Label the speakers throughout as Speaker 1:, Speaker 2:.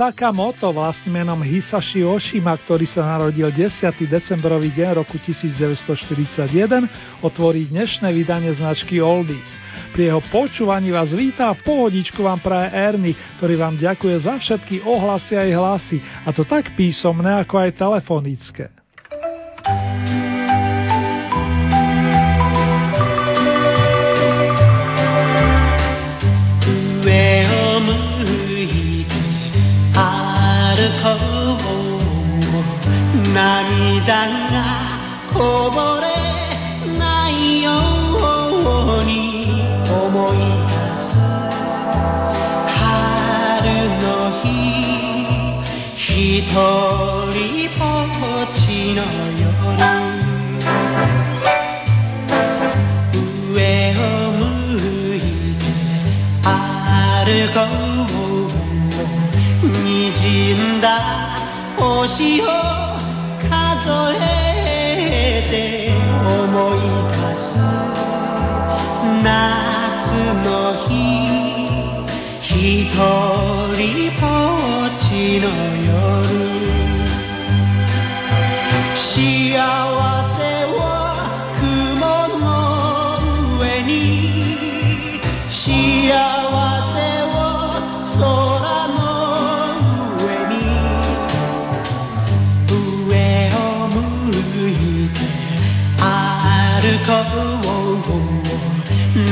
Speaker 1: Sakamoto vlastným menom Hisashi Oshima, ktorý sa narodil 10. decembrový deň roku 1941, otvorí dnešné vydanie značky Oldies. Pri jeho počúvaní vás vítá pohodičku vám praje Erny, ktorý vám ďakuje za všetky ohlasy aj hlasy, a to tak písomné ako aj telefonické. 涙がこぼれないように。思い出す春の日ひとりぼっちの夜上を向いて歩こうにじんだ星を思い出す夏の日ひとりぼっちの夜。幸せ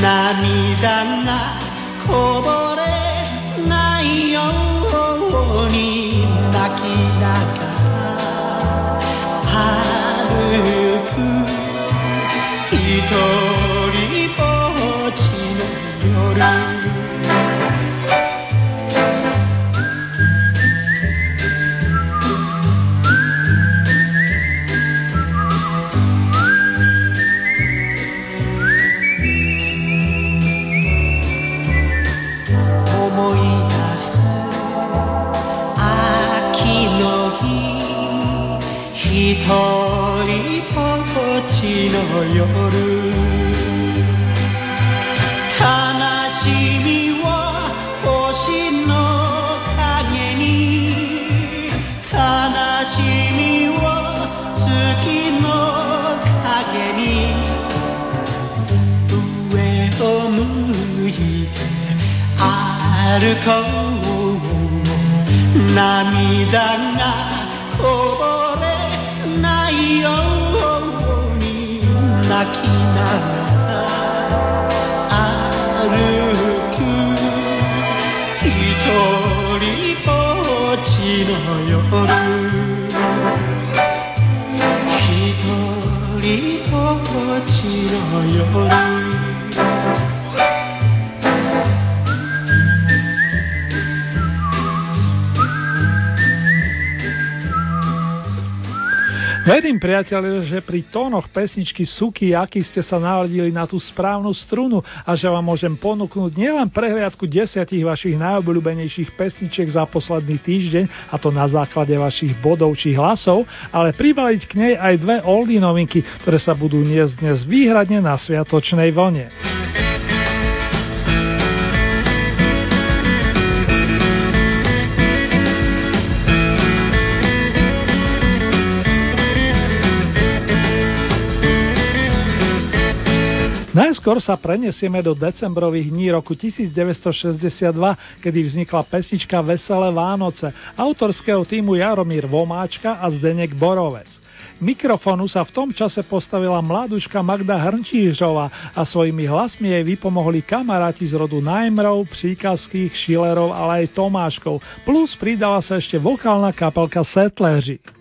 Speaker 1: 涙がこぼれないように泣きながら歩く一人ぼっちの夜
Speaker 2: Verím,
Speaker 1: že pri tónoch pesničky Suky aký ste sa naladili na tú správnu strunu a že vám môžem ponúknuť nielen prehliadku desiatich vašich najobľúbenejších pesničiek za posledný týždeň, a to na základe vašich bodov či hlasov, ale pribaliť k nej aj dve oldie novinky, ktoré sa budú niesť dnes výhradne na sviatočnej vlne. Najskôr sa prenesieme do decembrových dní roku 1962, kedy vznikla pesnička Veselé Vánoce autorského týmu Jaromír Vomáčka a Zdenek Borovec. Mikrofónu sa v tom čase postavila mladúčka Magda Hrnčížová a svojimi hlasmi jej vypomohli kamaráti z rodu Najmrov, Příkazských, Šilerov, ale aj Tomáškov, plus pridala sa ešte vokálna kapelka Setleři.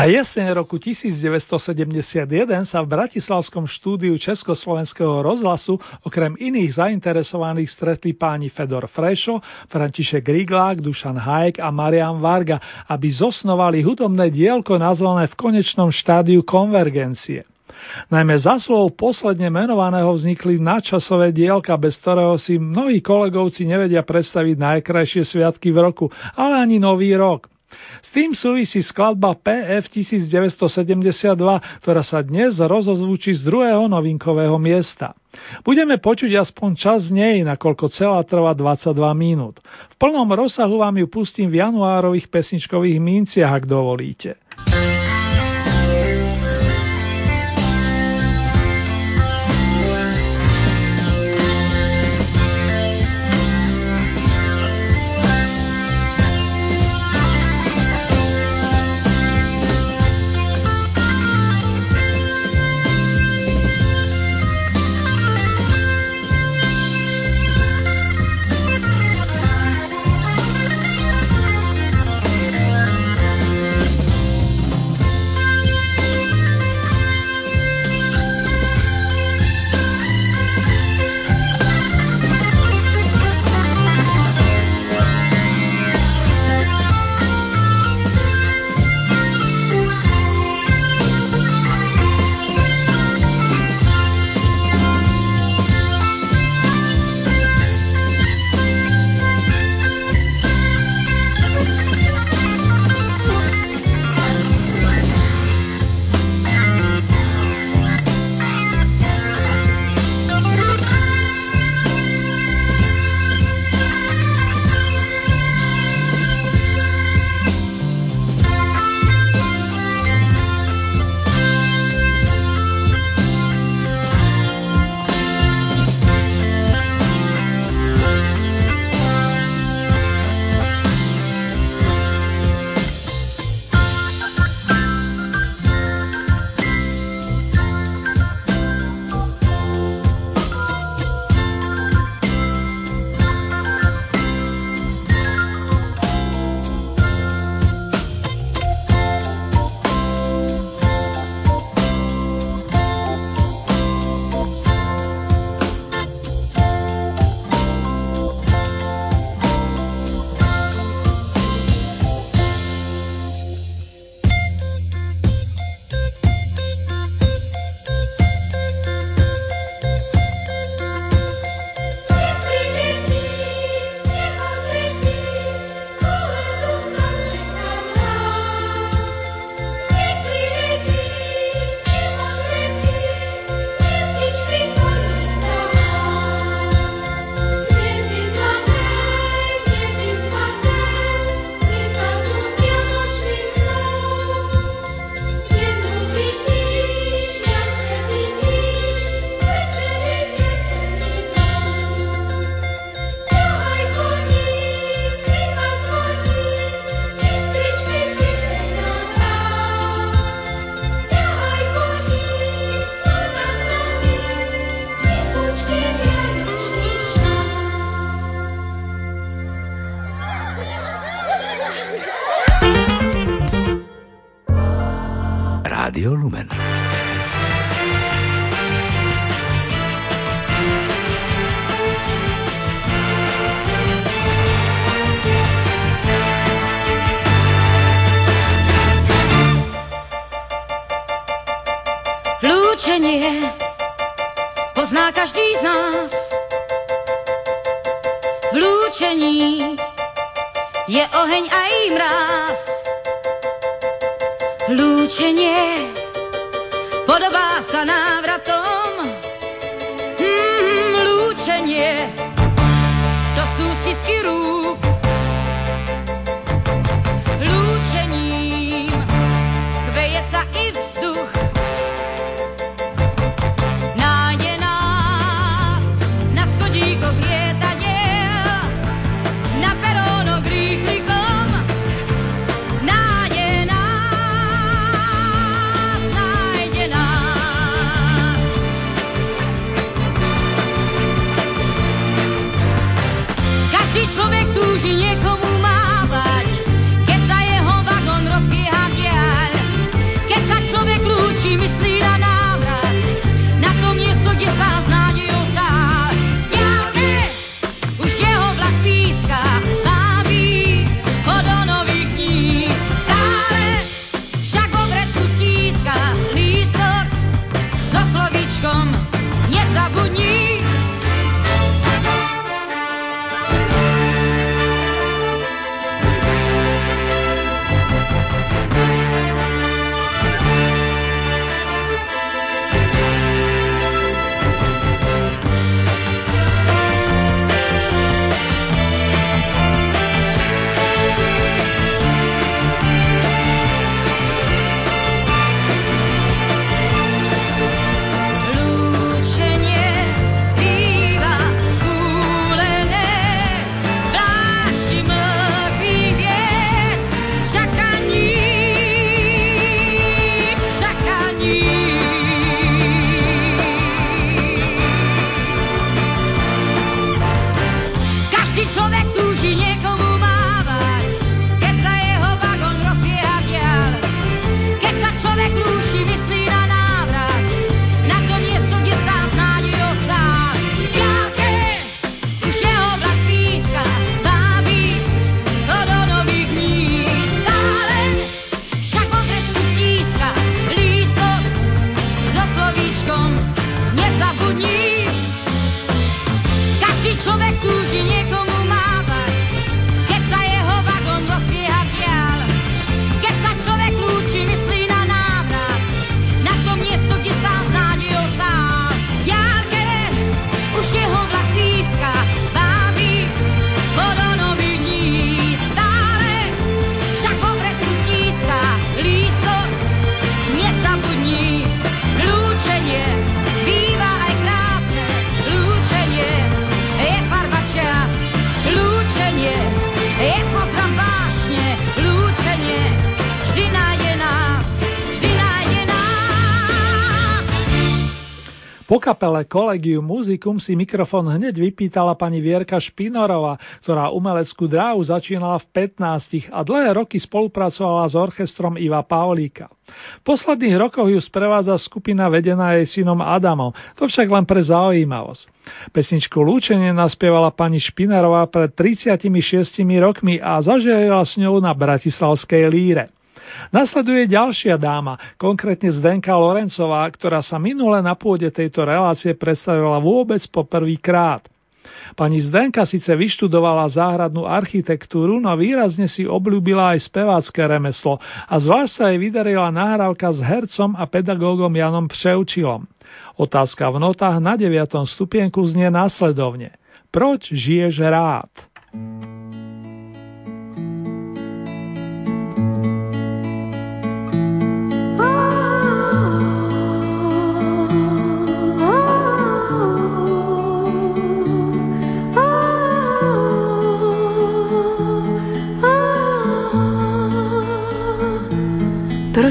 Speaker 2: Na jeseň roku 1971 sa v Bratislavskom štúdiu Československého rozhlasu okrem iných zainteresovaných stretli páni Fedor Frešo, František Griglák, Dušan Hajek a Marian Varga, aby zosnovali hudobné dielko nazvané v konečnom štádiu konvergencie. Najmä za slov posledne menovaného vznikli nadčasové dielka, bez ktorého si mnohí kolegovci nevedia predstaviť najkrajšie sviatky v roku, ale ani nový rok. S tým súvisí skladba PF 1972, ktorá sa dnes rozozvučí z druhého novinkového miesta. Budeme počuť aspoň čas z nej, nakoľko celá trvá 22 minút. V plnom rozsahu vám ju pustím v januárových pesničkových minciach, ak dovolíte. Kapele Collegium Musicum si mikrofón hneď vypýtala pani Vierka Špinorová, ktorá umeleckú dráhu začínala v 15 a dlhé roky spolupracovala s orchestrom Iva Paulíka. V posledných rokoch ju sprevádza skupina vedená jej synom Adamom, to však len pre zaujímavosť. Pesničku Lúčenie naspievala pani Špinarová pred 36 rokmi a zažila s ňou na Bratislavskej líre. Nasleduje ďalšia dáma, konkrétne Zdenka Lorencová, ktorá sa minule na pôde tejto relácie predstavila vôbec po prvý krát. Pani Zdenka síce vyštudovala záhradnú architektúru, no výrazne si obľúbila aj spevácké remeslo a zvlášť sa jej vydarila nahrávka s hercom a pedagógom Janom Převčilom. Otázka v notách na 9. stupienku znie následovne. Proč žiješ rád? thank you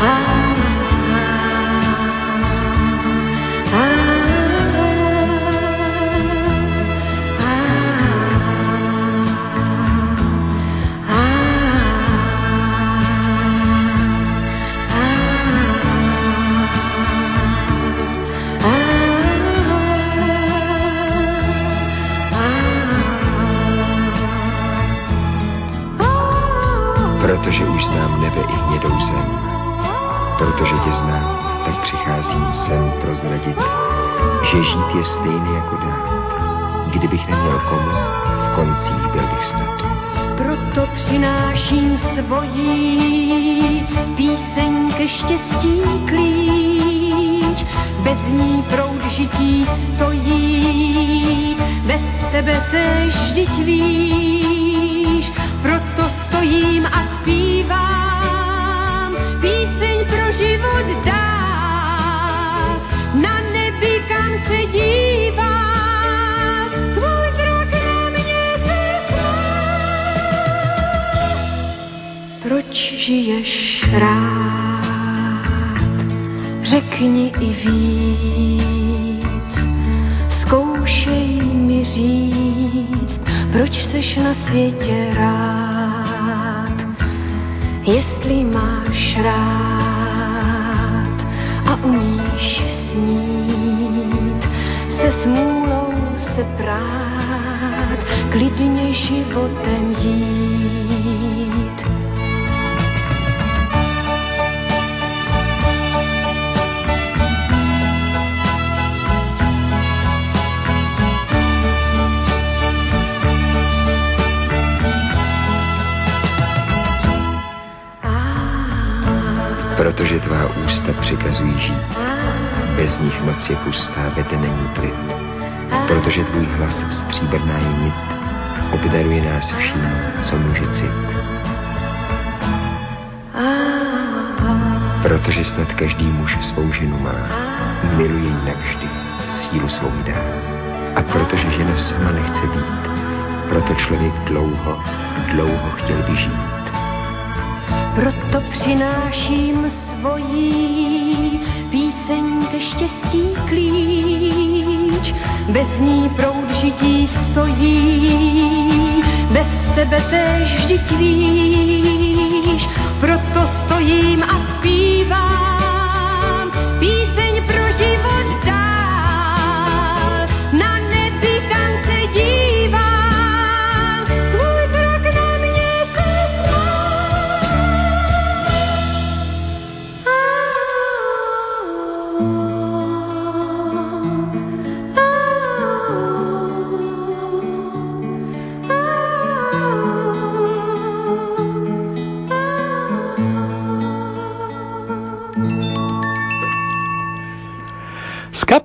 Speaker 3: protože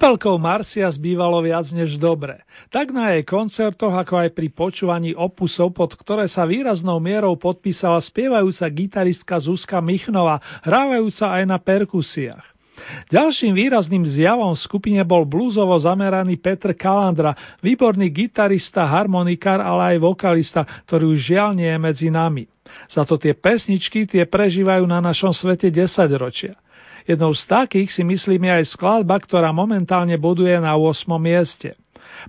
Speaker 2: kapelkou Marcia zbývalo viac než dobre. Tak na jej koncertoch, ako aj pri počúvaní opusov, pod ktoré sa výraznou mierou podpísala spievajúca gitaristka Zuzka Michnova, hrávajúca aj na perkusiách. Ďalším výrazným zjavom v skupine bol blúzovo zameraný Petr Kalandra, výborný gitarista, harmonikár, ale aj vokalista, ktorý už žiaľ nie je medzi nami. Za to tie pesničky tie prežívajú na našom svete 10 ročia. Jednou z takých si myslím je aj skladba, ktorá momentálne boduje na 8. mieste.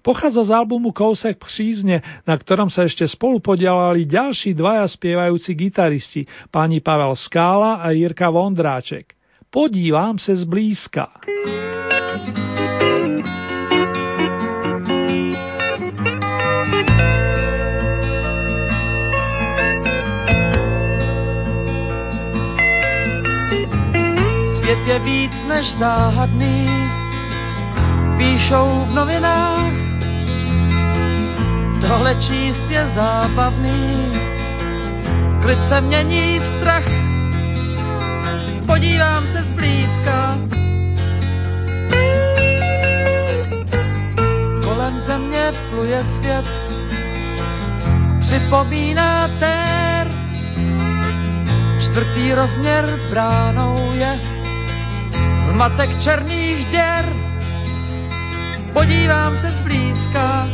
Speaker 2: Pochádza z albumu Kousek přízne, na ktorom sa ešte spolu podielali ďalší dvaja spievajúci gitaristi, pani Pavel Skála a Jirka Vondráček. Podívam sa zblízka.
Speaker 4: Je víc než záhadný, píšou v novinách, tohle číst je zábavný, klid se mění v strach, podívám se zblízka. Kolem země pluje svět, připomíná tér, čtvrtý rozměr bránou je zmatek černých děr. Podívám se zblízka,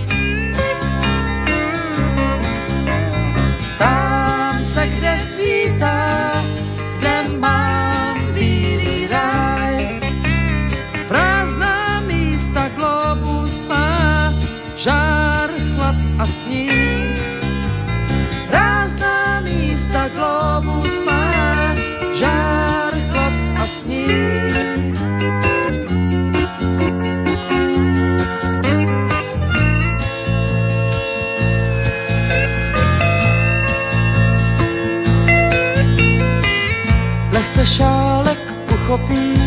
Speaker 4: pochopí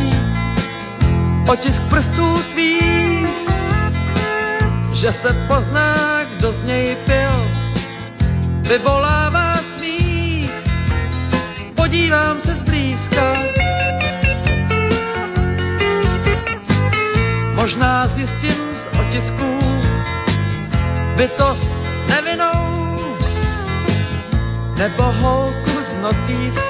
Speaker 4: otisk prstů tvých, že se pozná, kdo z něj pil, vyvolává smích, podívám se zblízka. Možná zjistím z otisků bytost nevinou, nebo holku z notýsků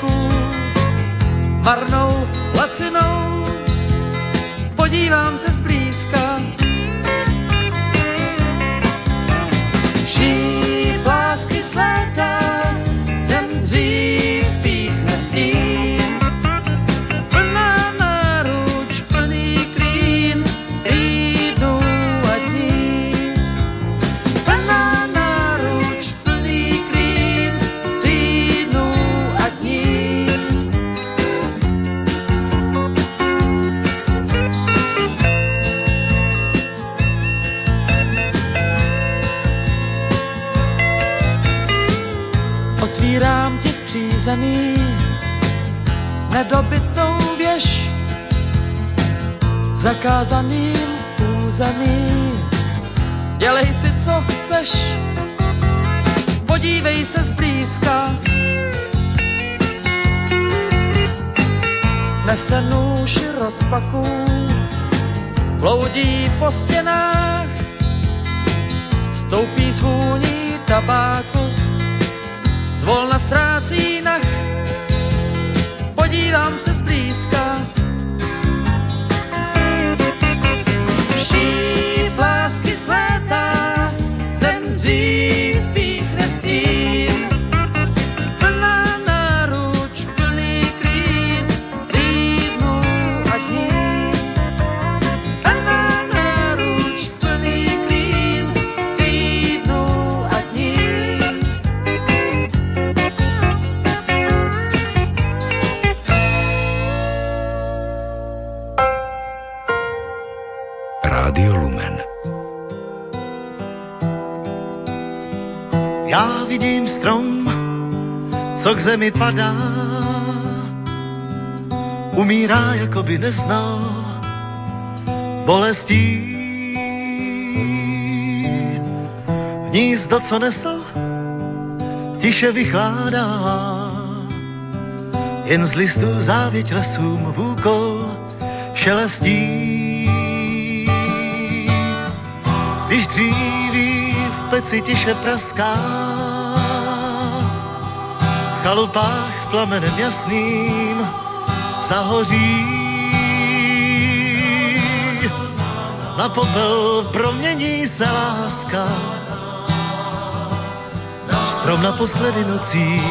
Speaker 5: zemi padá, umírá, jako by neznal bolestí. Hnízdo, co nesl, tiše vychládá, jen z listů závěť lesům v úkol šelestí. Když dříví v peci tiše praská, chalupách plamenem jasným zahoří. Na popel promění se láska, strom naposledy nocí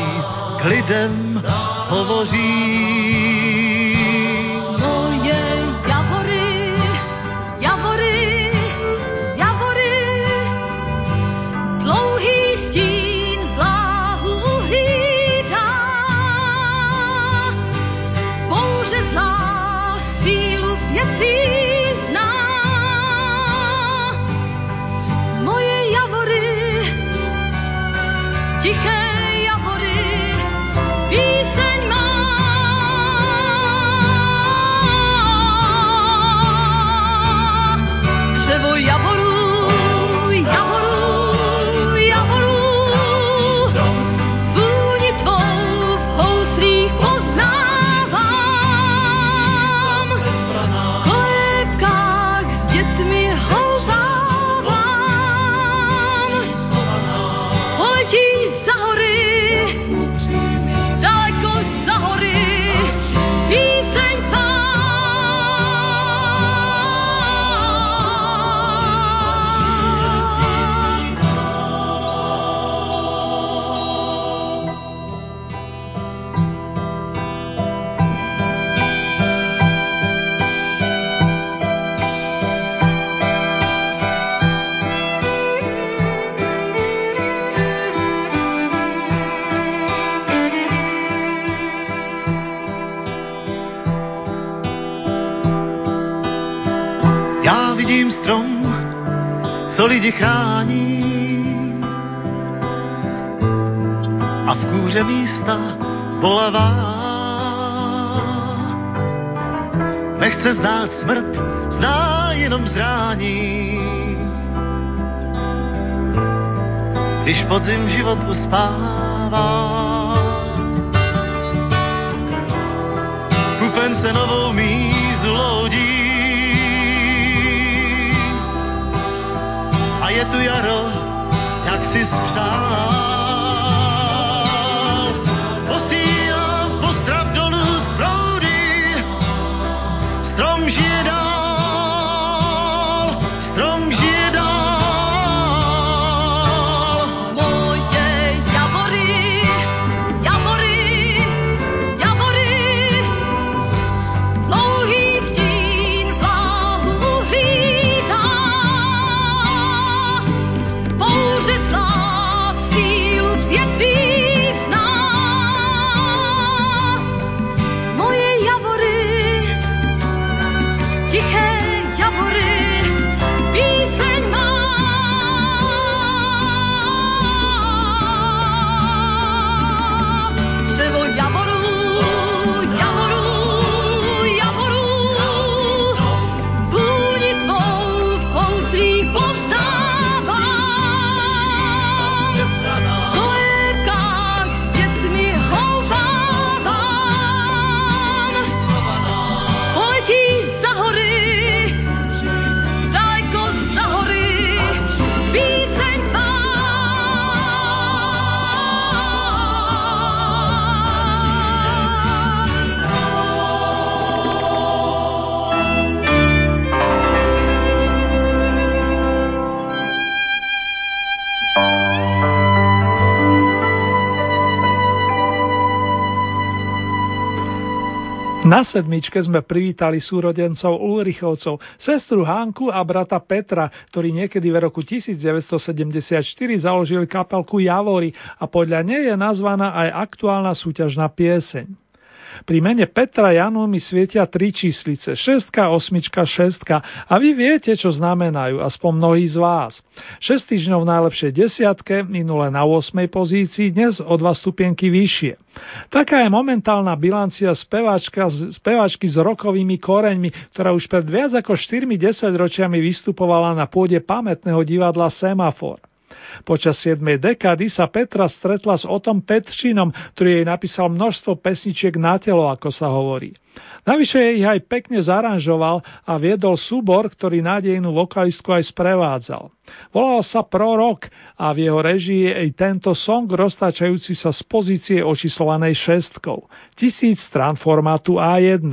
Speaker 5: k lidem hovoří. Lidi chrání a v kůře místa bolavá. Nechce znát smrt, zná jenom zrání. Když podzim život uspává, kupence novou mízu loudí tu jaro, jak si spřál.
Speaker 2: Sedmičke sme privítali súrodencov Ulrichovcov, sestru Hanku a brata Petra, ktorí niekedy v roku 1974 založili kapelku Javory a podľa nej je nazvaná aj aktuálna súťažná pieseň.
Speaker 3: Pri mene Petra Janu mi svietia tri číslice, 6, 8, 6 a vy viete, čo znamenajú, aspoň mnohí z vás. 6 týždňov v najlepšej desiatke, minule na 8. pozícii, dnes o 2 stupienky vyššie. Taká je momentálna bilancia speváčky s rokovými koreňmi, ktorá už pred viac ako 4 ročiami vystupovala na pôde pamätného divadla Semafor. Počas 7. dekády sa Petra stretla s Otom Petčinom, ktorý jej napísal množstvo pesničiek na telo, ako sa hovorí. Navyše ich aj pekne zaranžoval a viedol súbor, ktorý nádejnú vokalistku aj sprevádzal. Volal sa Prorok a v jeho režii je aj tento song roztáčajúci sa z pozície očíslovanej šestkou. Tisíc strán formátu A1.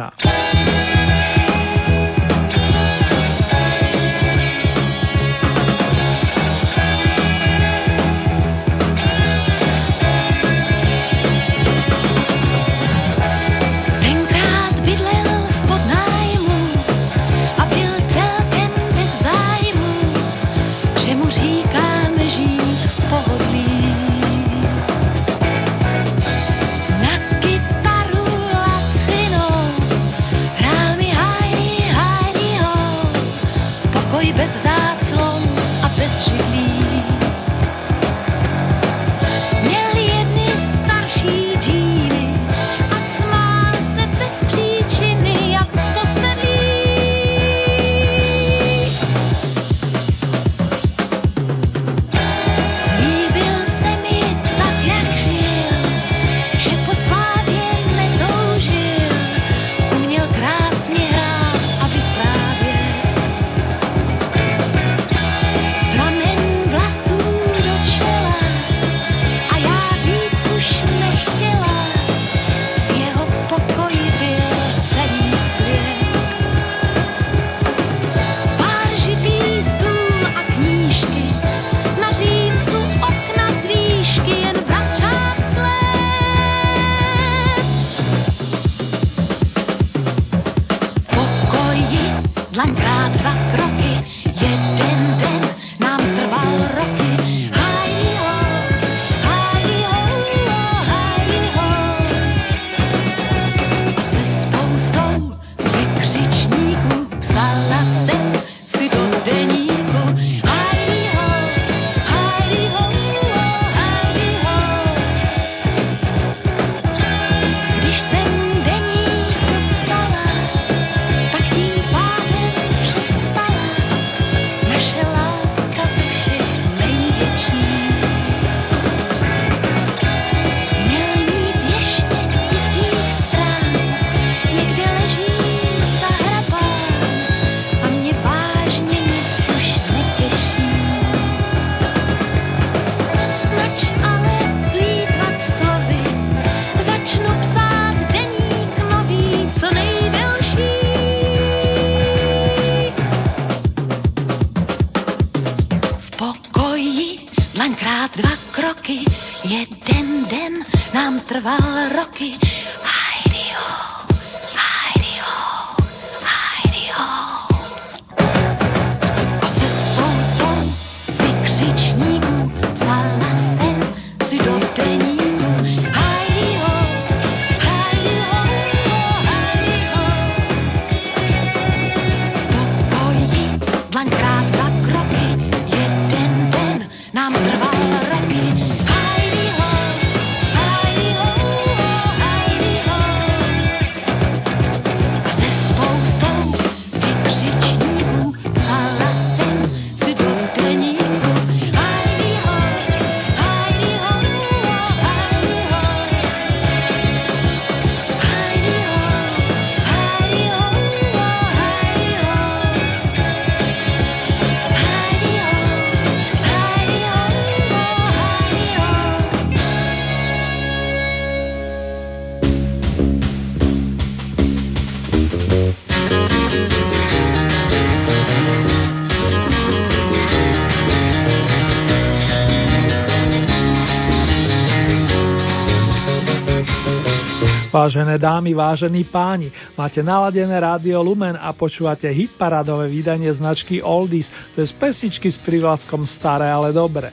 Speaker 3: Vážené dámy, vážení páni, máte naladené rádio Lumen a počúvate hitparádové vydanie značky Oldies, to je z pesničky s privlastkom Staré, ale dobre.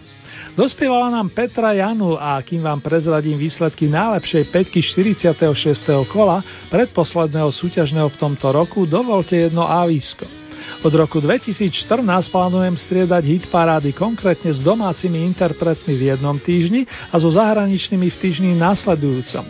Speaker 2: Dospievala nám Petra Janu a kým vám prezradím výsledky najlepšej peťky 46. kola, predposledného súťažného v tomto roku, dovolte jedno avísko. Od roku 2014 plánujem striedať hit parády konkrétne s domácimi interpretmi v jednom týždni a so zahraničnými v týždni následujúcom.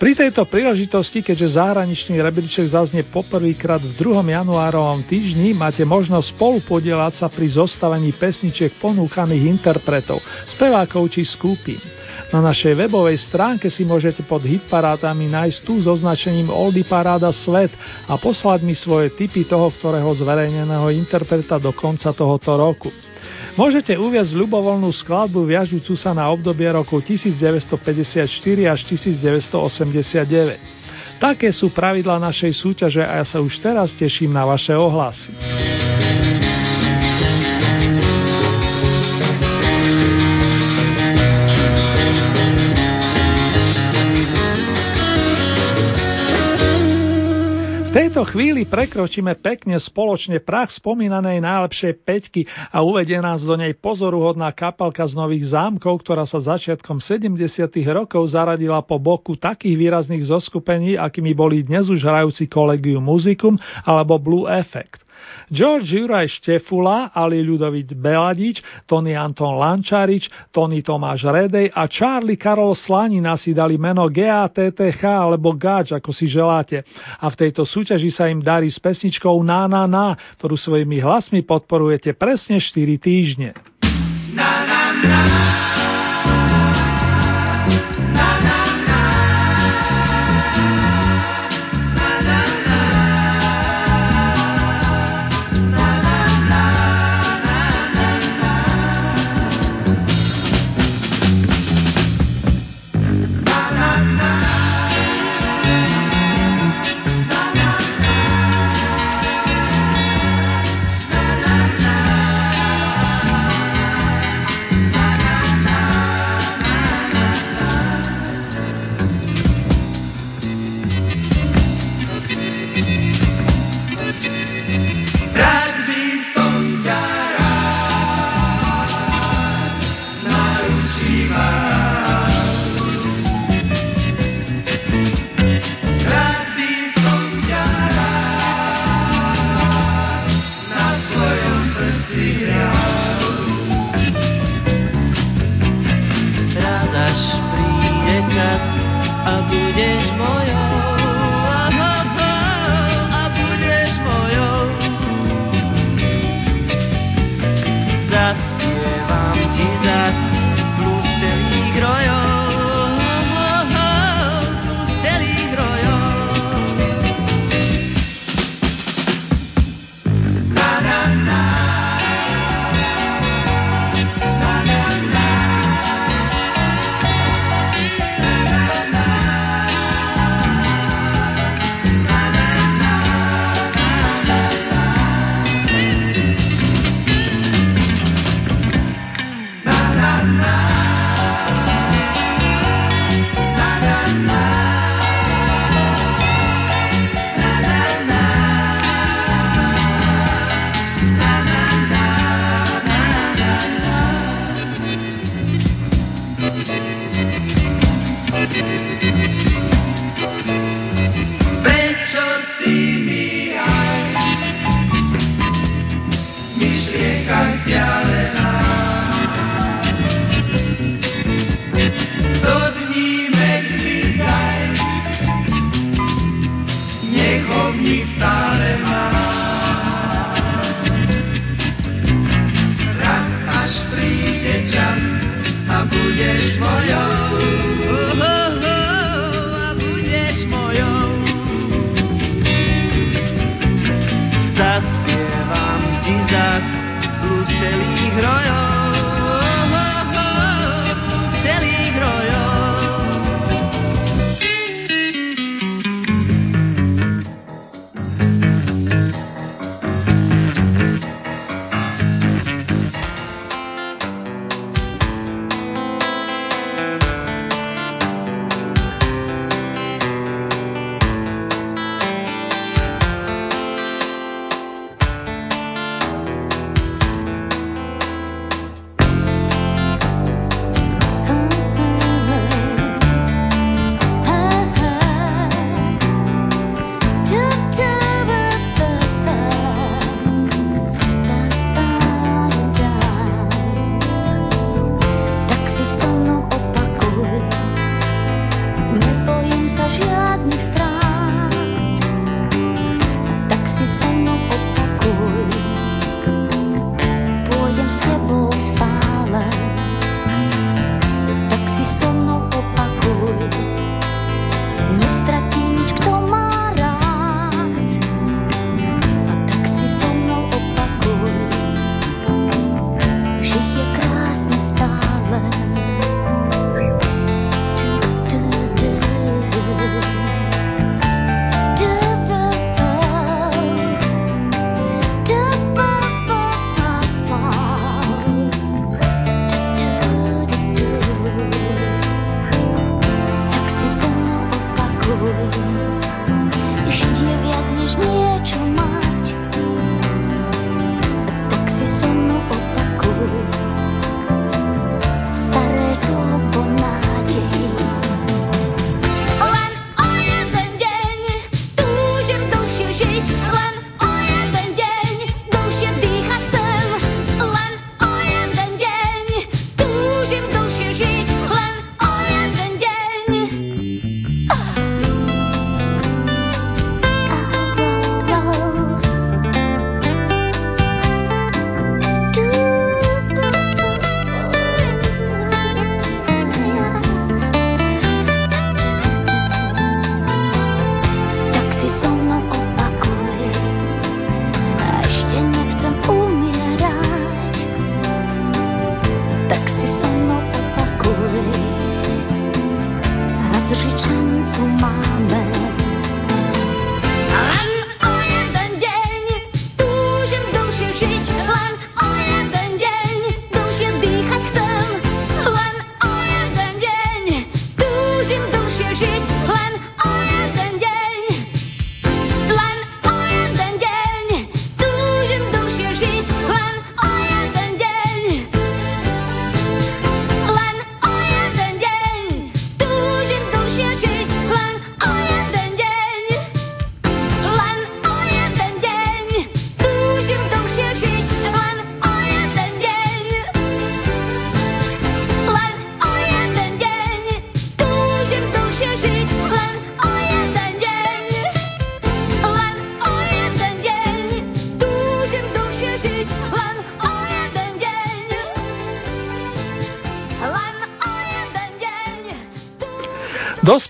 Speaker 2: Pri tejto príležitosti, keďže zahraničný rebríček zaznie poprvýkrát v 2. januárovom týždni, máte možnosť spolu podielať sa pri zostavení pesničiek ponúkaných interpretov, spevákov či skupín. Na našej webovej stránke si môžete pod hitparádami nájsť tú so značením Oldy Paráda Svet a poslať mi svoje tipy toho, ktorého zverejneného interpreta do konca tohoto roku. Môžete uviazť ľubovoľnú skladbu viažúcu sa na obdobie roku 1954 až 1989. Také sú pravidla našej súťaže a ja sa už teraz teším na vaše ohlasy. Tejto chvíli prekročíme pekne spoločne prach spomínanej najlepšej peťky a uvedie nás do nej pozoruhodná kapalka z Nových zámkov, ktorá sa začiatkom 70. rokov zaradila po boku takých výrazných zoskupení, akými boli dnes už hrajúci Collegium Musicum alebo Blue Effect. George Juraj Štefula, Ali Ľudovit Beladič, Tony Anton Lančarič, Tony Tomáš Redej a Charlie Karol Slanina si dali meno GATTH alebo GAČ, ako si želáte. A v tejto súťaži sa im darí s pesničkou Na na na, ktorú svojimi hlasmi podporujete presne 4 týždne. Na, na, na.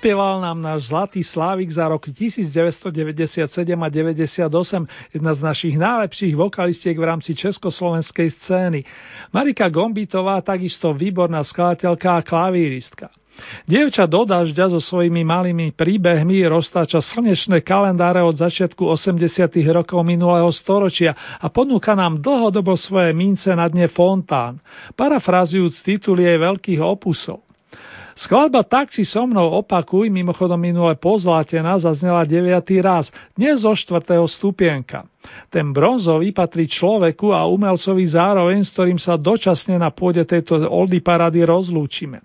Speaker 2: Dospieval nám náš zlatý slávik za roky 1997 a 98, jedna z našich najlepších vokalistiek v rámci československej scény. Marika Gombitová, takisto výborná skladateľka a klavíristka. Dievča do dažďa so svojimi malými príbehmi roztáča slnečné kalendáre od začiatku 80. rokov minulého storočia a ponúka nám dlhodobo svoje mince na dne Fontán, parafrazujúc tituly jej veľkých opusov. Skladba Tak si so mnou opakuj, mimochodom minule pozlatená, zaznela 9. raz, dnes zo 4. stupienka. Ten bronzový patrí človeku a umelcovi zároveň, s ktorým sa dočasne na pôde tejto oldy parady rozlúčime.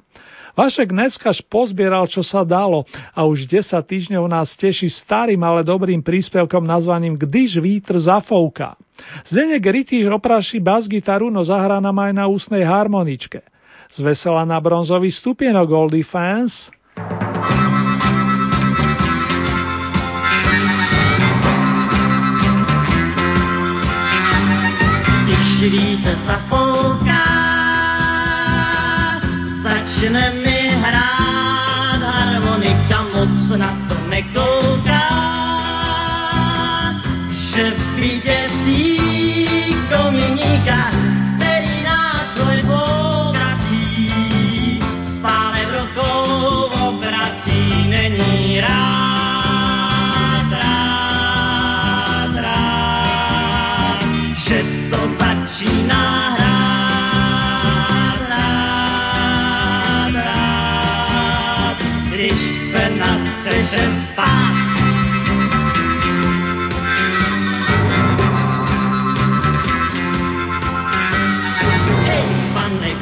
Speaker 2: Vašek Neckaš pozbieral, čo sa dalo a už 10 týždňov nás teší starým, ale dobrým príspevkom nazvaným Když vítr zafouká. Zdenek Rytíž opráši bas-gitaru, no zahrá nám aj na ústnej harmoničke. Zvesela na bronzový stupienok Goldie Fans.
Speaker 6: Když vítr zafouká, začne mi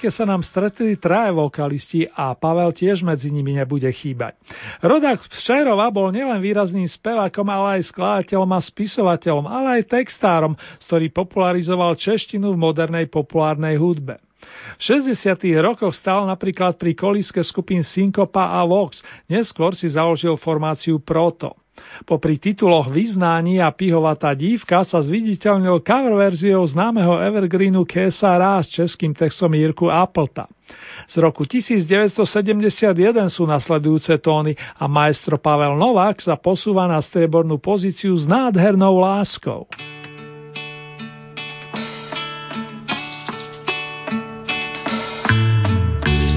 Speaker 2: trojke sa nám stretli traje vokalisti a Pavel tiež medzi nimi nebude chýbať. Rodák Šerova bol nielen výrazným spevákom, ale aj skladateľom a spisovateľom, ale aj textárom, ktorý popularizoval češtinu v modernej populárnej hudbe. V 60. rokoch stal napríklad pri kolíske skupín Syncopa a Vox, neskôr si založil formáciu Proto. Popri tituloch Vyznání a Pihovatá dívka sa zviditeľnil cover verziou známeho evergreenu Rá s českým textom Jirku Appleta. Z roku 1971 sú nasledujúce tóny a maestro Pavel Novák sa posúva na striebornú pozíciu s nádhernou láskou.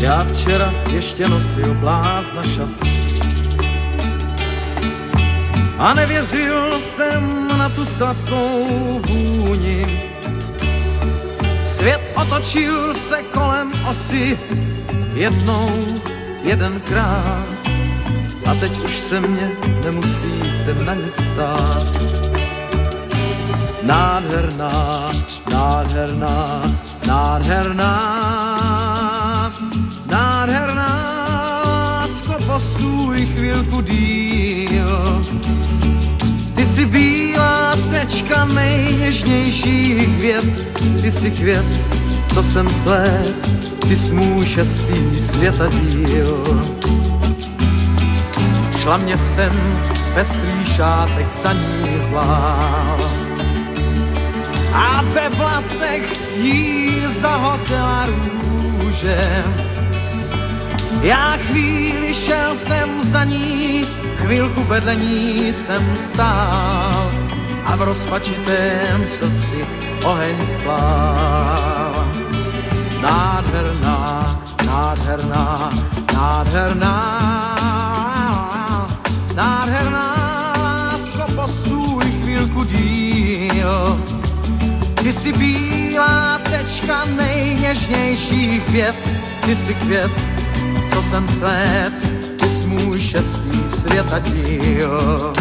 Speaker 4: Já včera ještě nosil blázna šaty a nevěřil jsem na tu sladkou vůni. Svět otočil se kolem osy jednou, jedenkrát a teď už se mě nemusíte na nic ptát. Nádherná, nádherná, nádherná, nádherná, lásko, postůj chvilku díl tečka nejněžnějších květ, ty si květ, co jsem sled, ty smů šestý světa díl. Šla městem pestrý šátek zaníhlá a ve vlasech jí zahosila růže. Já chvíli šel jsem za ní, chvilku vedle ní jsem stál a v rozpačitém srdci oheň splál. Nádherná, nádherná, nádherná, nádherná, lásko, postůj chvílku díl. Ty jsi bílá tečka nejněžnějších květ, ty jsi květ, jsem svět, ty jsi můj šestý světa díl.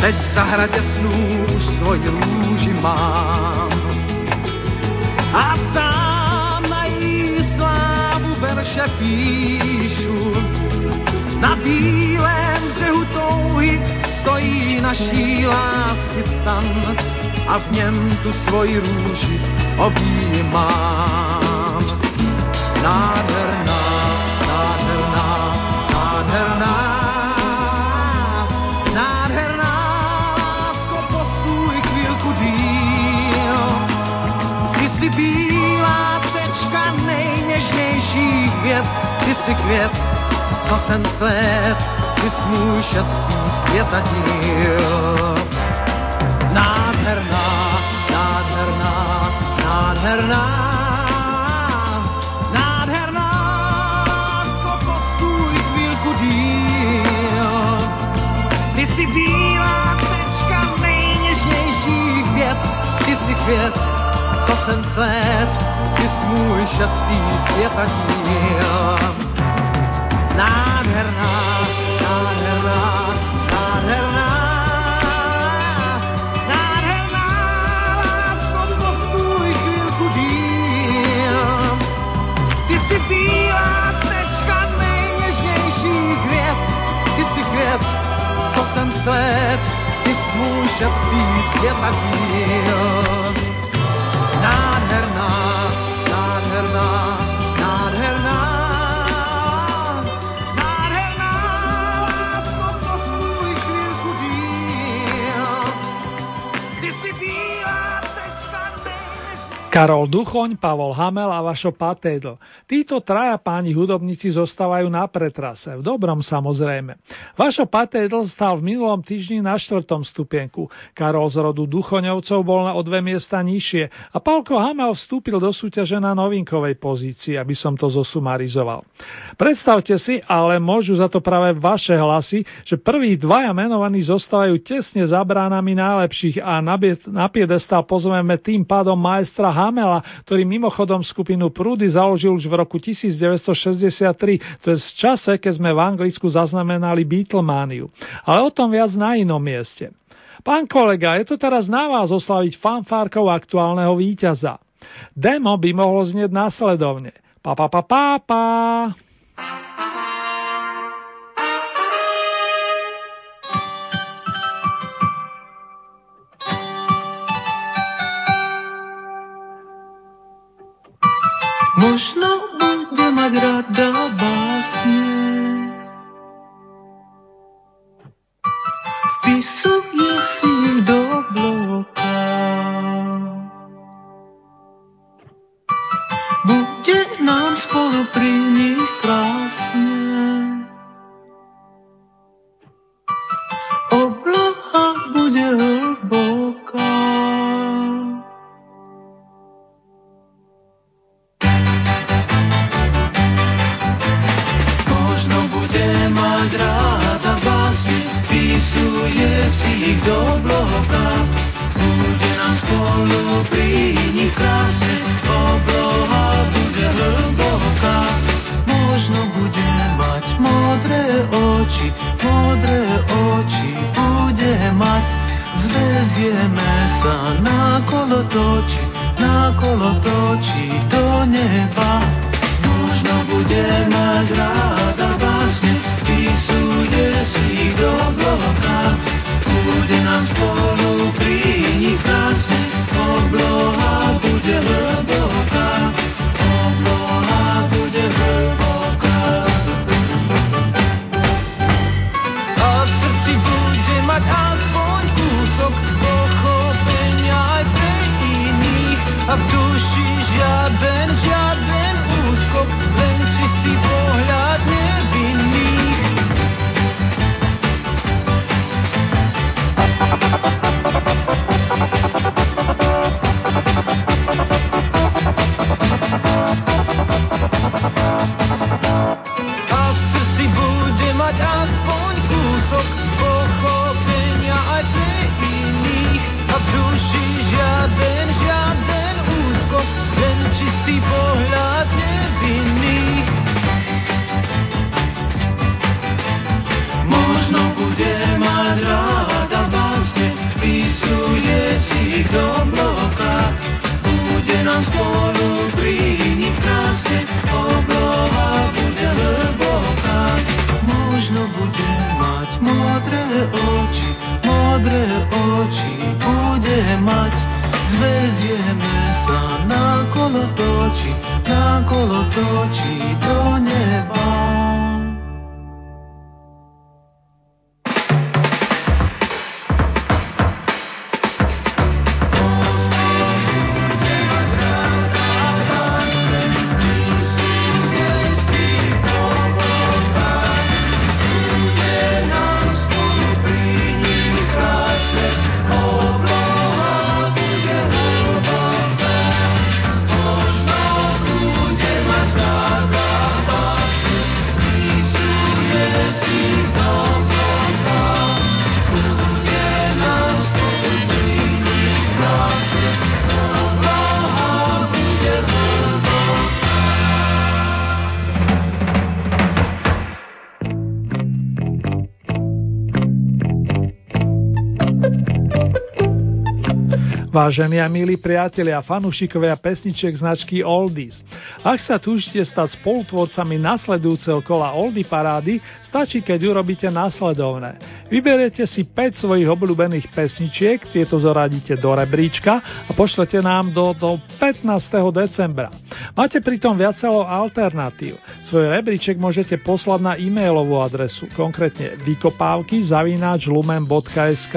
Speaker 4: Teď v zahradě snů už svoji růži mám a sám na jí slávu verše píšu. Na bílém břehu touhy stojí naší lásky stan a v něm tu svoji růži objímám. Nádherná, nádherná, nádherná, nádherná, lásko, postůj chvílku díl. Ty bílá tečka nejněžnějších květ, ty jsi květ, co jsem svět, ty jsi můj šestý světa díl. Nádherná, nádherná, nádherná, nádherná, květ, co jsem svět, ty jsi můj šestý světa díl. Nádherná, nádherná, nádherná, nádherná, lásko, postůj chvílku díl. Ty jsi bílá tečka nejněžnějších květ, ty jsi květ, co jsem svět, ty jsi můj šestý světa díl.
Speaker 2: Karol Duchoň, Pavol Hamel a Vašo Patédl. Títo traja páni hudobníci zostávajú na pretrase, v dobrom samozrejme. Vašo Patédl stal v minulom týždni na štvrtom stupienku. Karol z rodu Duchoňovcov bol na o dve miesta nižšie a Pálko Hamel vstúpil do súťaže na novinkovej pozícii, aby som to zosumarizoval. Predstavte si, ale môžu za to práve vaše hlasy, že prvých dvaja menovaní zostávajú tesne za bránami najlepších a na, na piedestal pozveme tým pádom majstra Hamela, ktorý mimochodom skupinu Prúdy založil už v roku 1963, to je v čase, keď sme v Anglicku zaznamenali Beatlemaniu. Ale o tom viac na inom mieste. Pán kolega, je to teraz na vás oslaviť fanfárkou aktuálneho víťaza. Demo by mohlo znieť následovne. Pa, pa, pa, pa, pa.
Speaker 7: Možno bude mať rada básne. Vpisuje si ich do bloka. Bude nám spolu pri nich krásne.
Speaker 2: Vážení a milí priatelia fanúšikovia pesničiek značky Oldies. Ak sa túžite stať spolutvorcami nasledujúceho kola Oldie parády, stačí, keď urobíte následovné. Vyberiete si 5 svojich obľúbených pesničiek, tieto zoradíte do rebríčka a pošlete nám do, do 15. decembra. Máte pritom viacelo alternatív. Svoj rebríček môžete poslať na e-mailovú adresu, konkrétne vykopávky zavináč lumen.sk.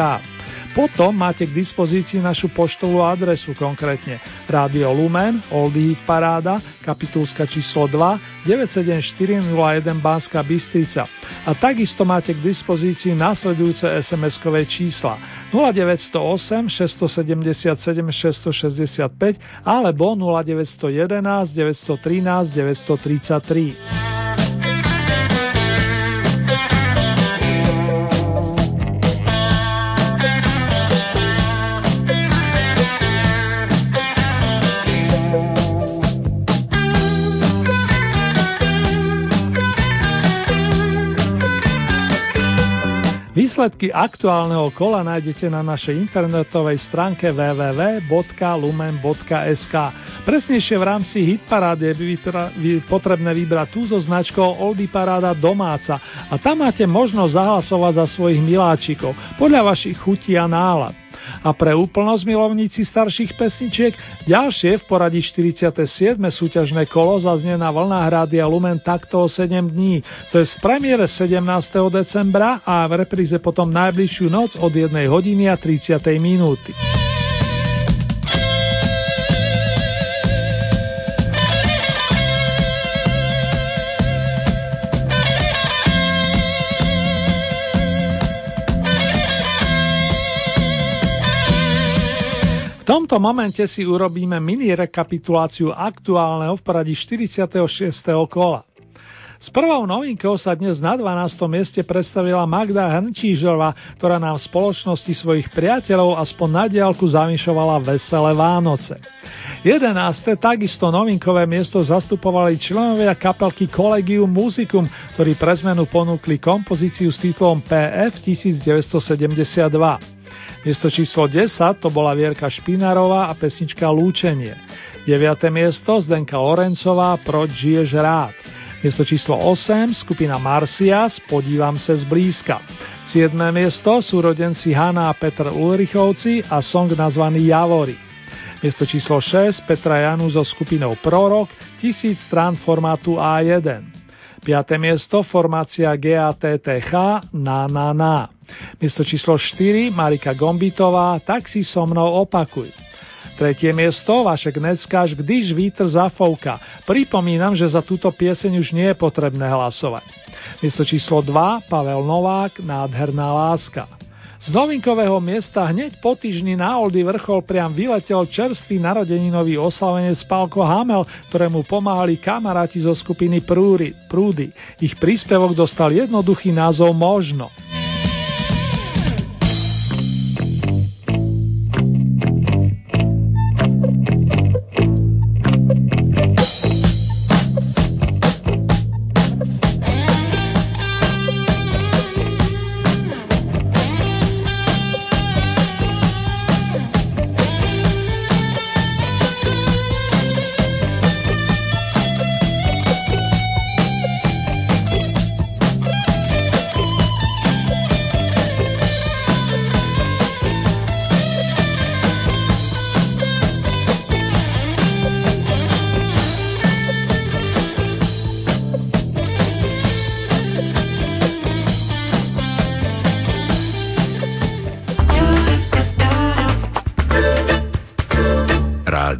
Speaker 2: Potom máte k dispozícii našu poštovú adresu, konkrétne Rádio Lumen, Oldie Hit Paráda, kapitulska číslo 2, 97401 Banská Bystrica. A takisto máte k dispozícii následujúce SMS-kové čísla 0908 677 665 alebo 0911 913 933. Výsledky aktuálneho kola nájdete na našej internetovej stránke www.lumen.sk. Presnejšie v rámci hitparády je potrebné vybrať tú so značkou Oldie Paráda domáca a tam máte možnosť zahlasovať za svojich miláčikov podľa vašich chutí a nálad. A pre úplnosť milovníci starších pesničiek ďalšie v poradí 47. súťažné kolo zaznie na vlnách Rádia Lumen takto o 7 dní. To je v premiére 17. decembra a v repríze potom najbližšiu noc od 1 hodiny a 30. minúty. Tomto momente si urobíme mini rekapituláciu aktuálneho v poradí 46. kola. S prvou novinkou sa dnes na 12. mieste predstavila Magda Hrnčížová, ktorá nám v spoločnosti svojich priateľov aspoň na diálku zamýšovala veselé Vánoce. 11. takisto novinkové miesto zastupovali členovia kapelky Collegium Musicum, ktorí pre zmenu ponúkli kompozíciu s titulom PF 1972. Miesto číslo 10 to bola Vierka Špinarová a pesnička Lúčenie. 9. miesto Zdenka Lorencová Proč žiješ rád. Miesto číslo 8 skupina Marcias Podívam se zblízka. 7. miesto sú rodenci Hanna a Petr Ulrichovci a song nazvaný Javory. Miesto číslo 6 Petra Janu so skupinou Prorok, tisíc strán formátu A1. 5. miesto formácia GATTH Na Na Na. Miesto číslo 4 Marika Gombitová Tak si so mnou opakuj. Tretie miesto Vašek Neckáš Když vítr zafouka. Pripomínam, že za túto pieseň už nie je potrebné hlasovať. Miesto číslo 2 Pavel Novák Nádherná láska. Z novinkového miesta hneď po týždni na Oldy vrchol priam vyletel čerstvý narodeninový oslavenec Pálko Hamel, ktorému pomáhali kamaráti zo skupiny Prúry, Prúdy. Ich príspevok dostal jednoduchý názov Možno.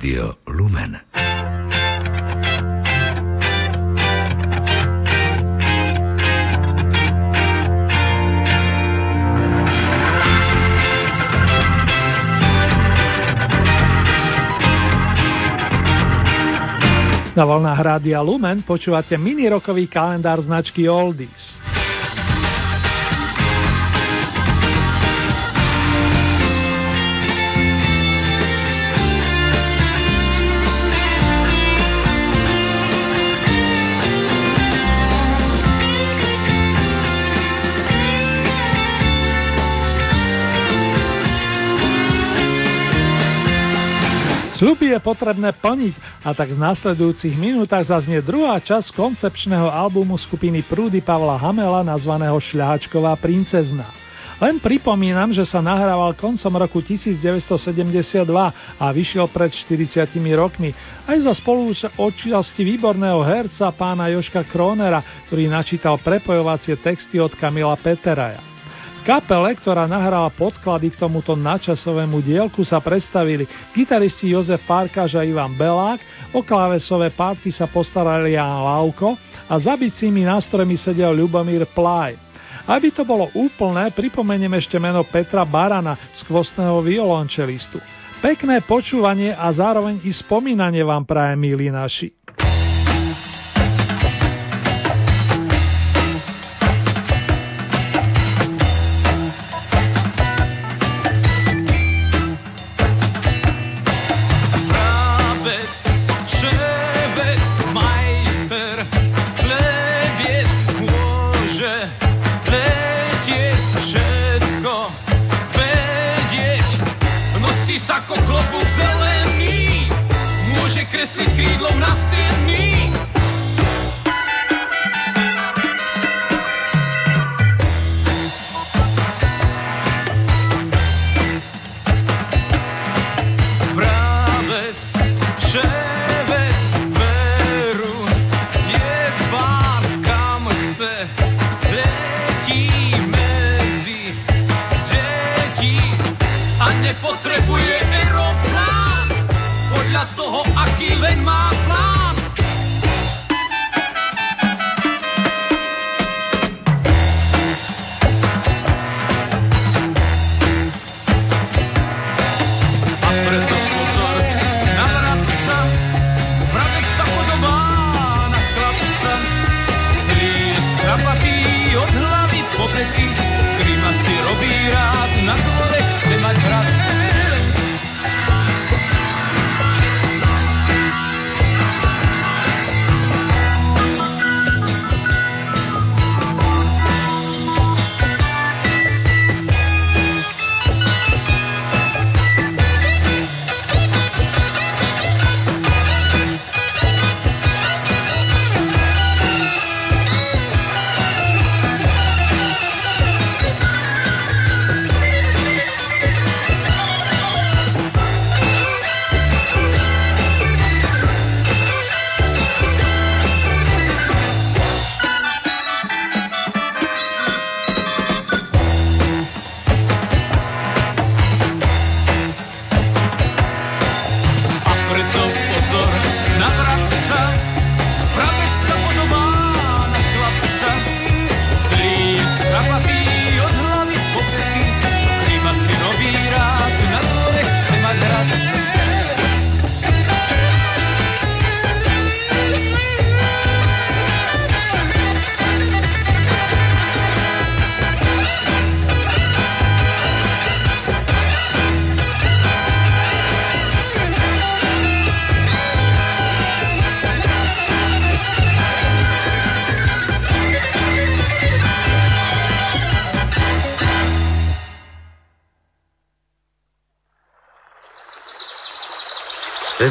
Speaker 3: Rádio Lumen.
Speaker 2: Na vlnách Rádia Lumen počúvate mini-rokový kalendár značky Oldies. Sľuby je potrebné plniť a tak v následujúcich minútach zaznie druhá časť koncepčného albumu skupiny Prúdy Pavla Hamela nazvaného Šľahačková princezna. Len pripomínam, že sa nahrával koncom roku 1972 a vyšiel pred 40 rokmi, aj za spolúčasti výborného herca pána Joška Kronera, ktorý načítal prepojovacie texty od Kamila Peteraja kapele, ktorá nahrala podklady k tomuto načasovému dielku sa predstavili gitaristi Jozef Farkáš a Ivan Belák, o klávesové party sa postarali Jan Lauko a za bicími nástrojmi sedel Ľubomír Plaj. Aby to bolo úplné, pripomeniem ešte meno Petra Barana, skvostného violončelistu. Pekné počúvanie a zároveň i spomínanie vám praje, milí naši.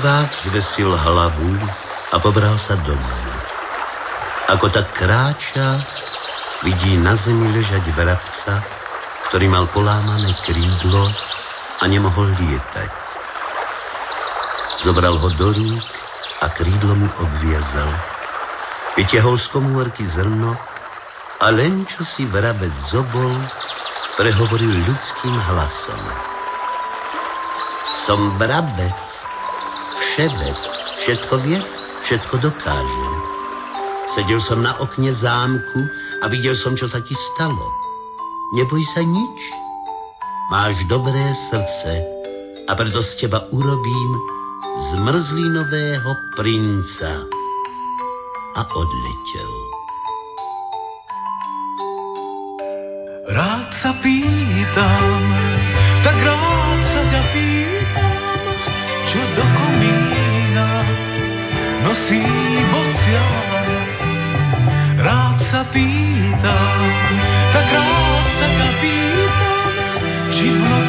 Speaker 8: Spevák zvesil hlavu a pobral sa domů. Ako tak kráča, vidí na zemi ležať vrabca, ktorý mal polámané krídlo a nemohol lietať. Zobral ho do rúk a krídlo mu obviazal. Vytiahol z komórky zrno a len čo si vrabec zobol, prehovoril ľudským hlasom. Som vrabec, šebet, všetko vie, všetko dokáže. Sedel som na okne zámku a videl som, čo sa ti stalo. Neboj sa nič. Máš dobré srdce a preto z teba urobím zmrzlinového princa. A odletel.
Speaker 7: Rád sa pýtam, tak rád sa pýtam, tak rád sa ťa pýtam, či v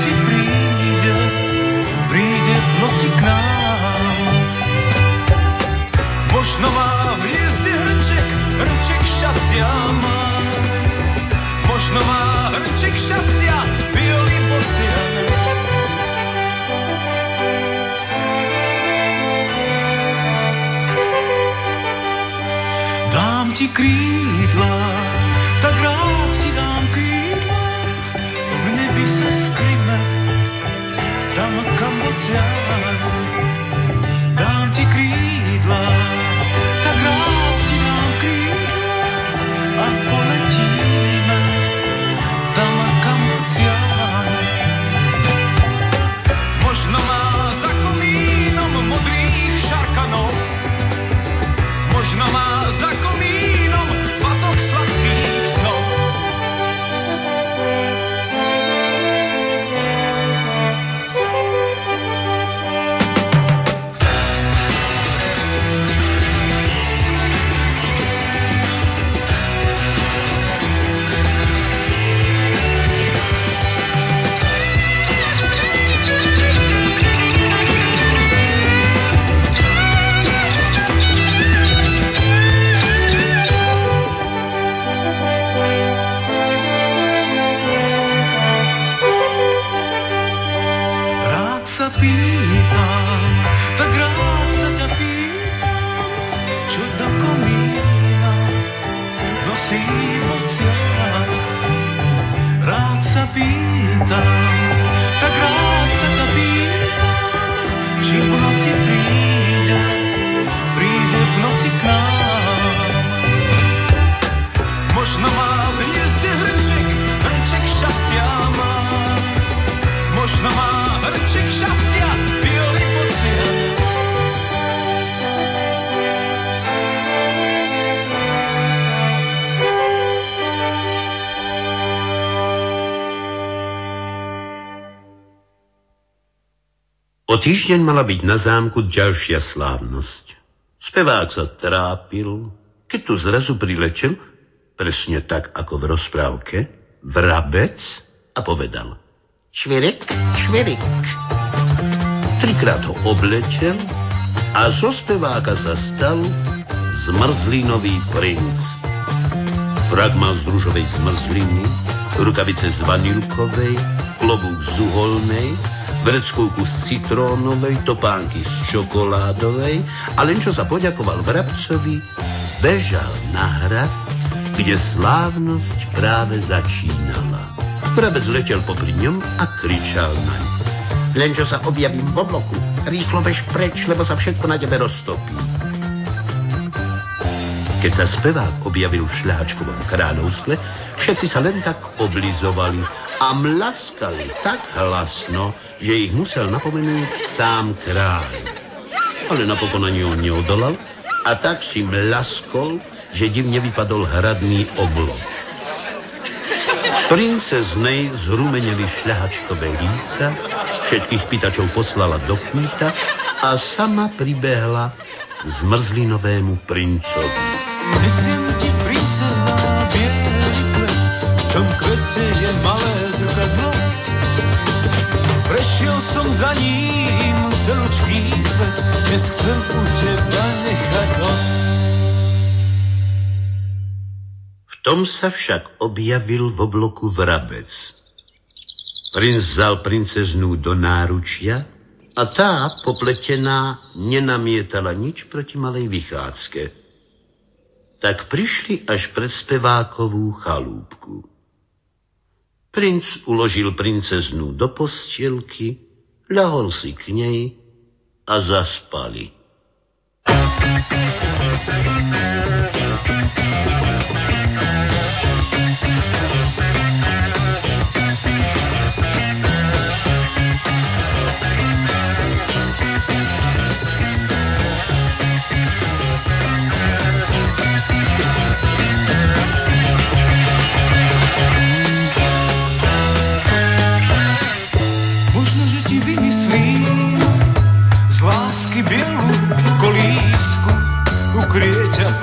Speaker 8: týždeň mala byť na zámku ďalšia slávnosť. Spevák sa trápil, keď tu zrazu priletel, presne tak ako v rozprávke, vrabec a povedal Čvirek, čvirek. Trikrát ho obletel a zo speváka sa stal zmrzlinový princ. Frak mal z ružovej zmrzliny, rukavice z vanilkovej, klobúk z uholnej, vreckovku z citrónovej, topánky z čokoládovej a len čo sa poďakoval vrabcovi, bežal na hrad, kde slávnosť práve začínala. Vrabec letel popri ňom a kričal na ňu. Len čo sa objavím v obloku, rýchlo bež preč, lebo sa všetko na tebe roztopí. Keď sa spevák objavil v šľahačkovom kráľovstve, všetci sa len tak oblizovali a mlaskali tak hlasno, že ich musel napomenúť sám kráľ. Ale napokon ani on neodolal a tak si mlaskol, že divne vypadol hradný oblok. Princeznej zrumeneli šľahačkové líca, všetkých pýtačov poslala do kúta a sama pribehla zmrzlinovému princovi.
Speaker 7: Nesiem ti princezná bielý kvet, v tom kvete je malé zrkadlo. Prešiel som za ním celučký svet, dnes chcem u teba nechať noc.
Speaker 8: V tom sa však objavil v obloku vrabec. Princ vzal princeznú do náručia a tá, popletená, nenamietala nič proti malej vychádzke. Tak prišli až pred spevákovú chalúbku. Princ uložil princeznú do postielky, ľahol si k nej a zaspali.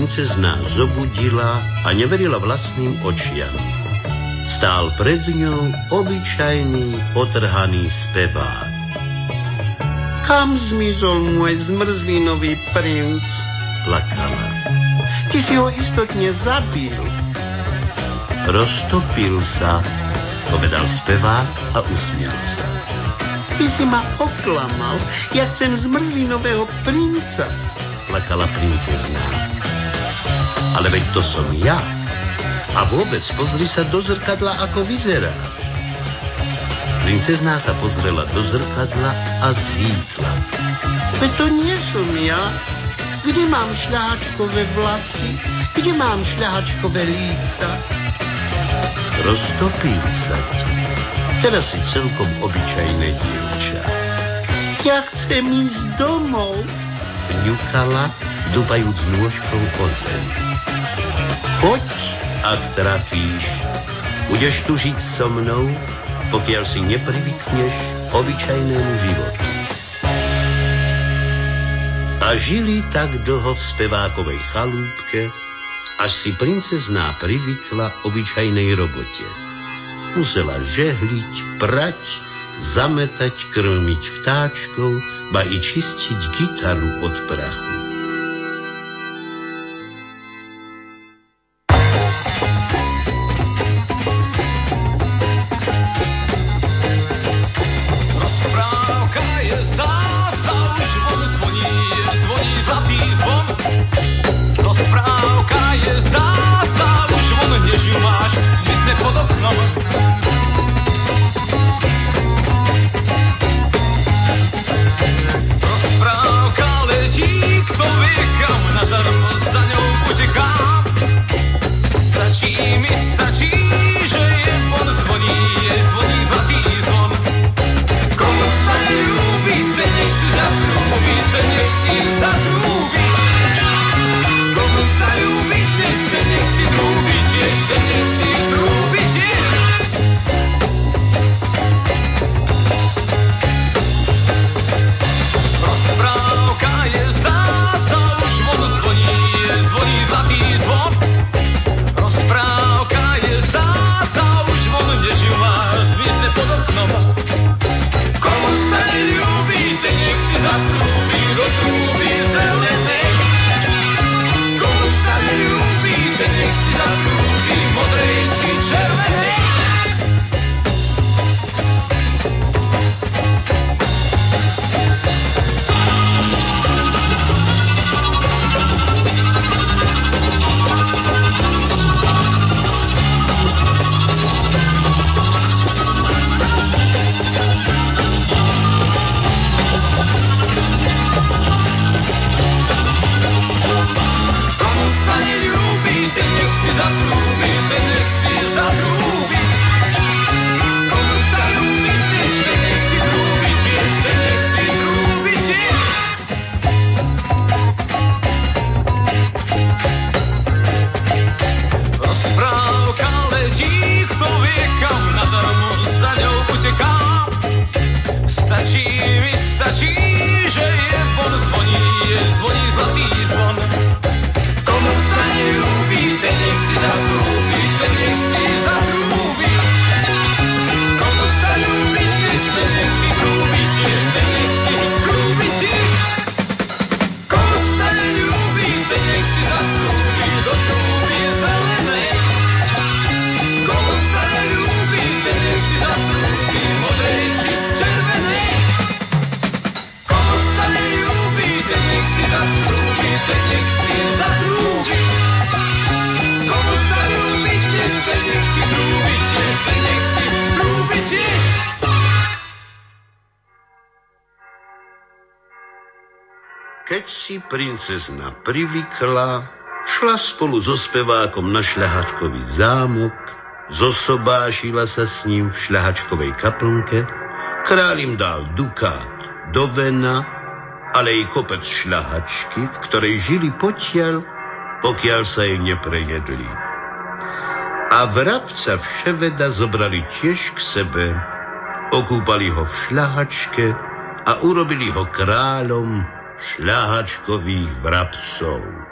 Speaker 8: princezná zobudila a neverila vlastným očiam. Stál pred ňou obyčajný otrhaný spevák. Kam zmizol môj zmrzlinový princ? Plakala. Ty si ho istotne zabil. Roztopil sa, povedal spevák a usmial sa. Ty si ma oklamal. Ja chcem zmrzlinového princa, plakala princezná ale veď to som ja. A vôbec pozri sa do zrkadla, ako vyzerá. Princezná sa pozrela do zrkadla a zvýkla. Veď to nie som ja. Kde mám šľahačkové vlasy? Kde mám šľahačkové líca? Roztopím sa ti. Teraz si celkom obyčajné dievča. Ja chcem ísť domov, vňukala, dupajúc nôžkou o zem. Choď, ak trafíš. Budeš tu žiť so mnou, pokiaľ si neprivykneš obyčajnému životu. A žili tak dlho v spevákovej chalúbke, až si princezná privykla obyčajnej robote. Musela žehliť, prať, zametať, krmiť vtáčkov, ba i čistiť gitaru od prachu.
Speaker 7: Si princezna privykla, šla spolu so spevákom na šľahačkový zámok, zosobášila sa s ním v šľahačkovej kaplnke, kráľ im dal dukát do vena, ale i kopec šľahačky, v ktorej žili potiaľ, pokiaľ sa jej neprejedli. A vrabca vševeda zobrali tiež k sebe, okúpali ho v šľahačke a urobili ho kráľom šľahačkových vrabcov.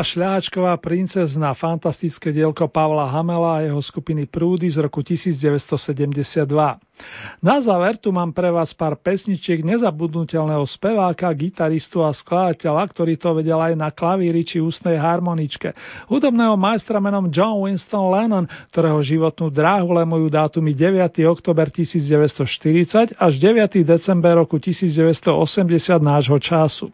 Speaker 2: Doznela šľahačková princezna, fantastické dielko Pavla Hamela a jeho skupiny Prúdy z roku 1972. Na záver tu mám pre vás pár pesničiek nezabudnutelného speváka, gitaristu a skladateľa, ktorý to vedel aj na klavíri či ústnej harmoničke. Hudobného majstra menom John Winston Lennon, ktorého životnú dráhu lemujú dátumy 9. oktober 1940 až 9. december roku 1980 nášho času.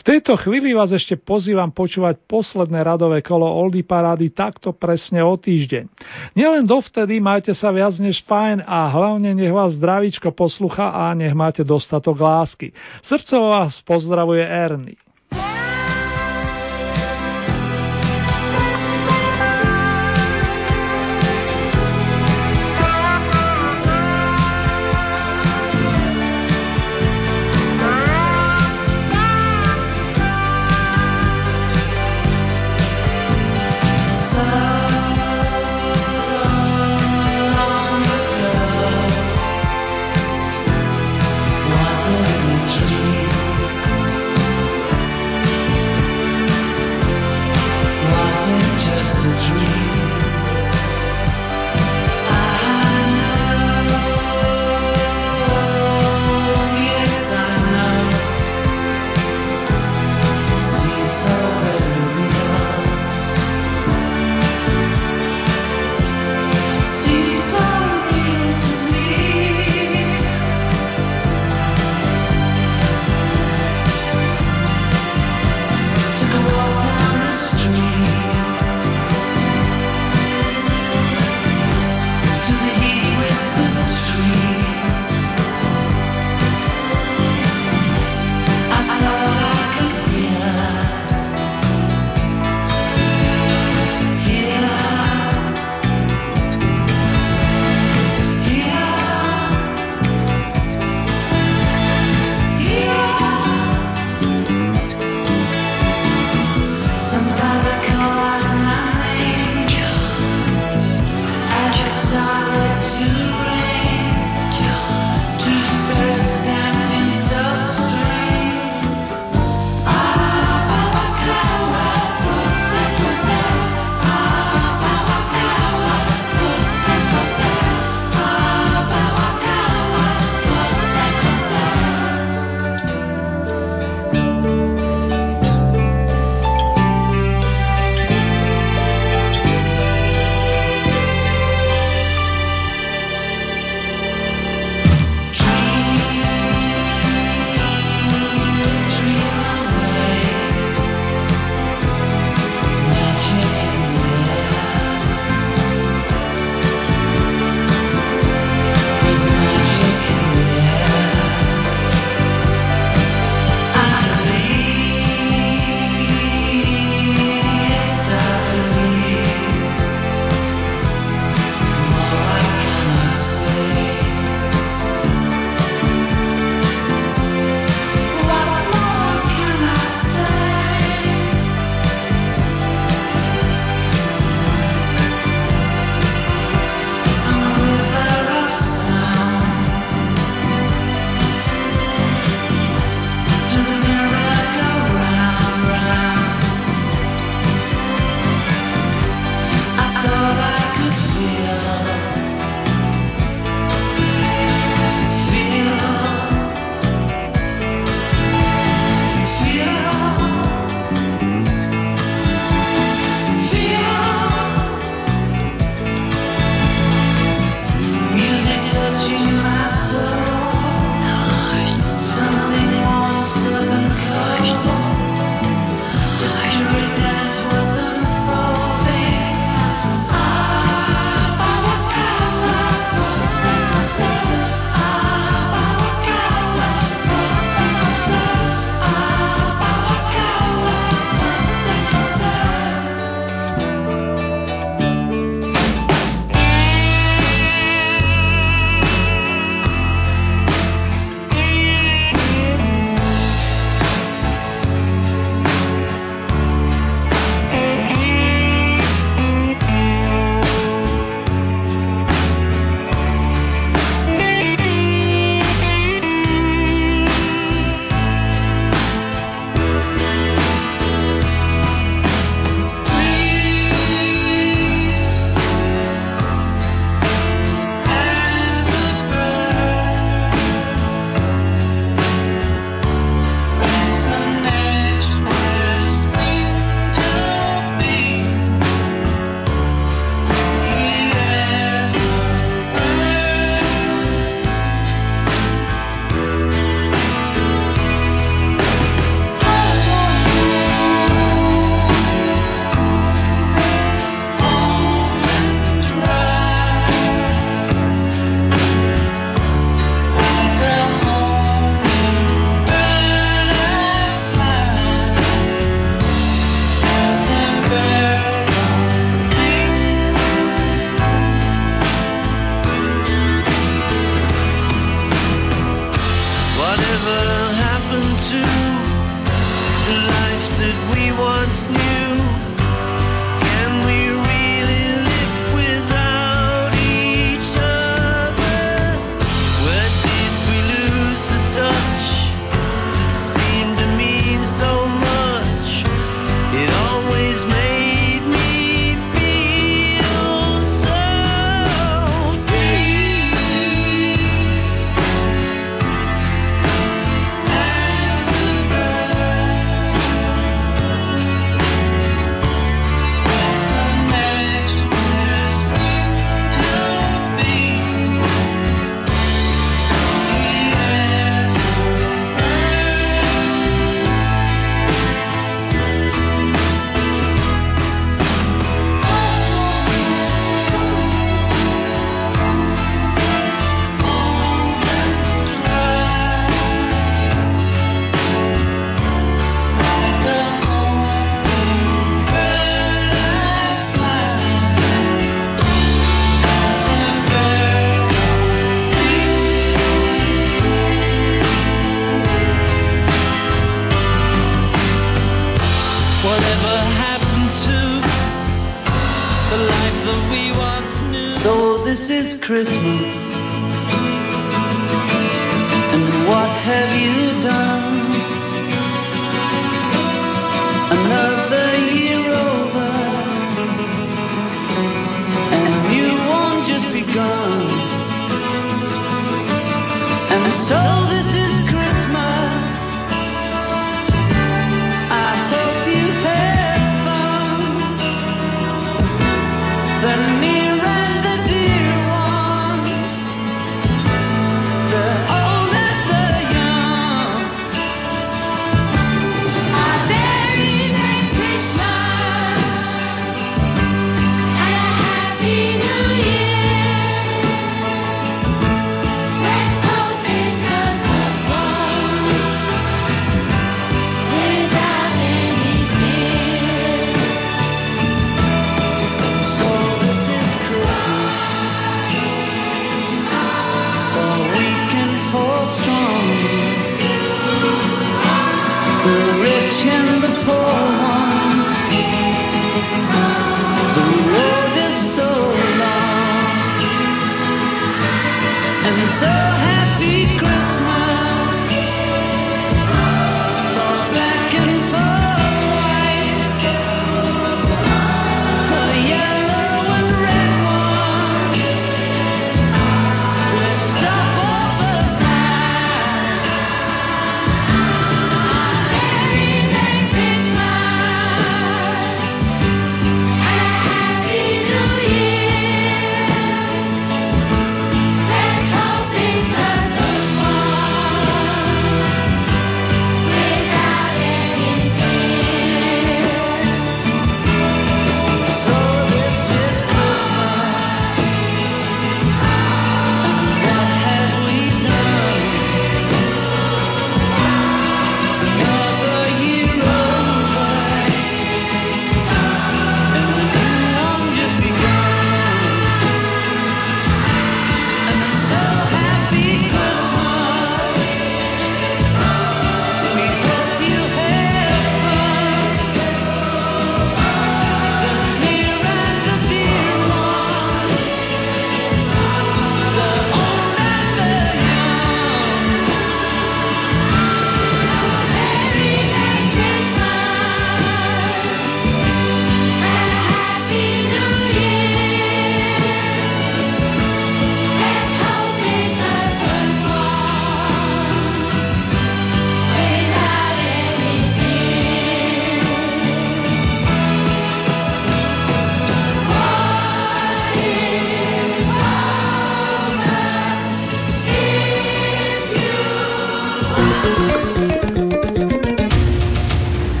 Speaker 2: V tejto chvíli vás ešte pozývam počúvať posledné radové kolo Oldy Parády takto presne o týždeň. Nielen dovtedy majte sa viac než fajn a hlavne nech vás zdravíčko poslucha a nech máte dostatok lásky. Srdcovo vás pozdravuje Ernie.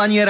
Speaker 9: compañera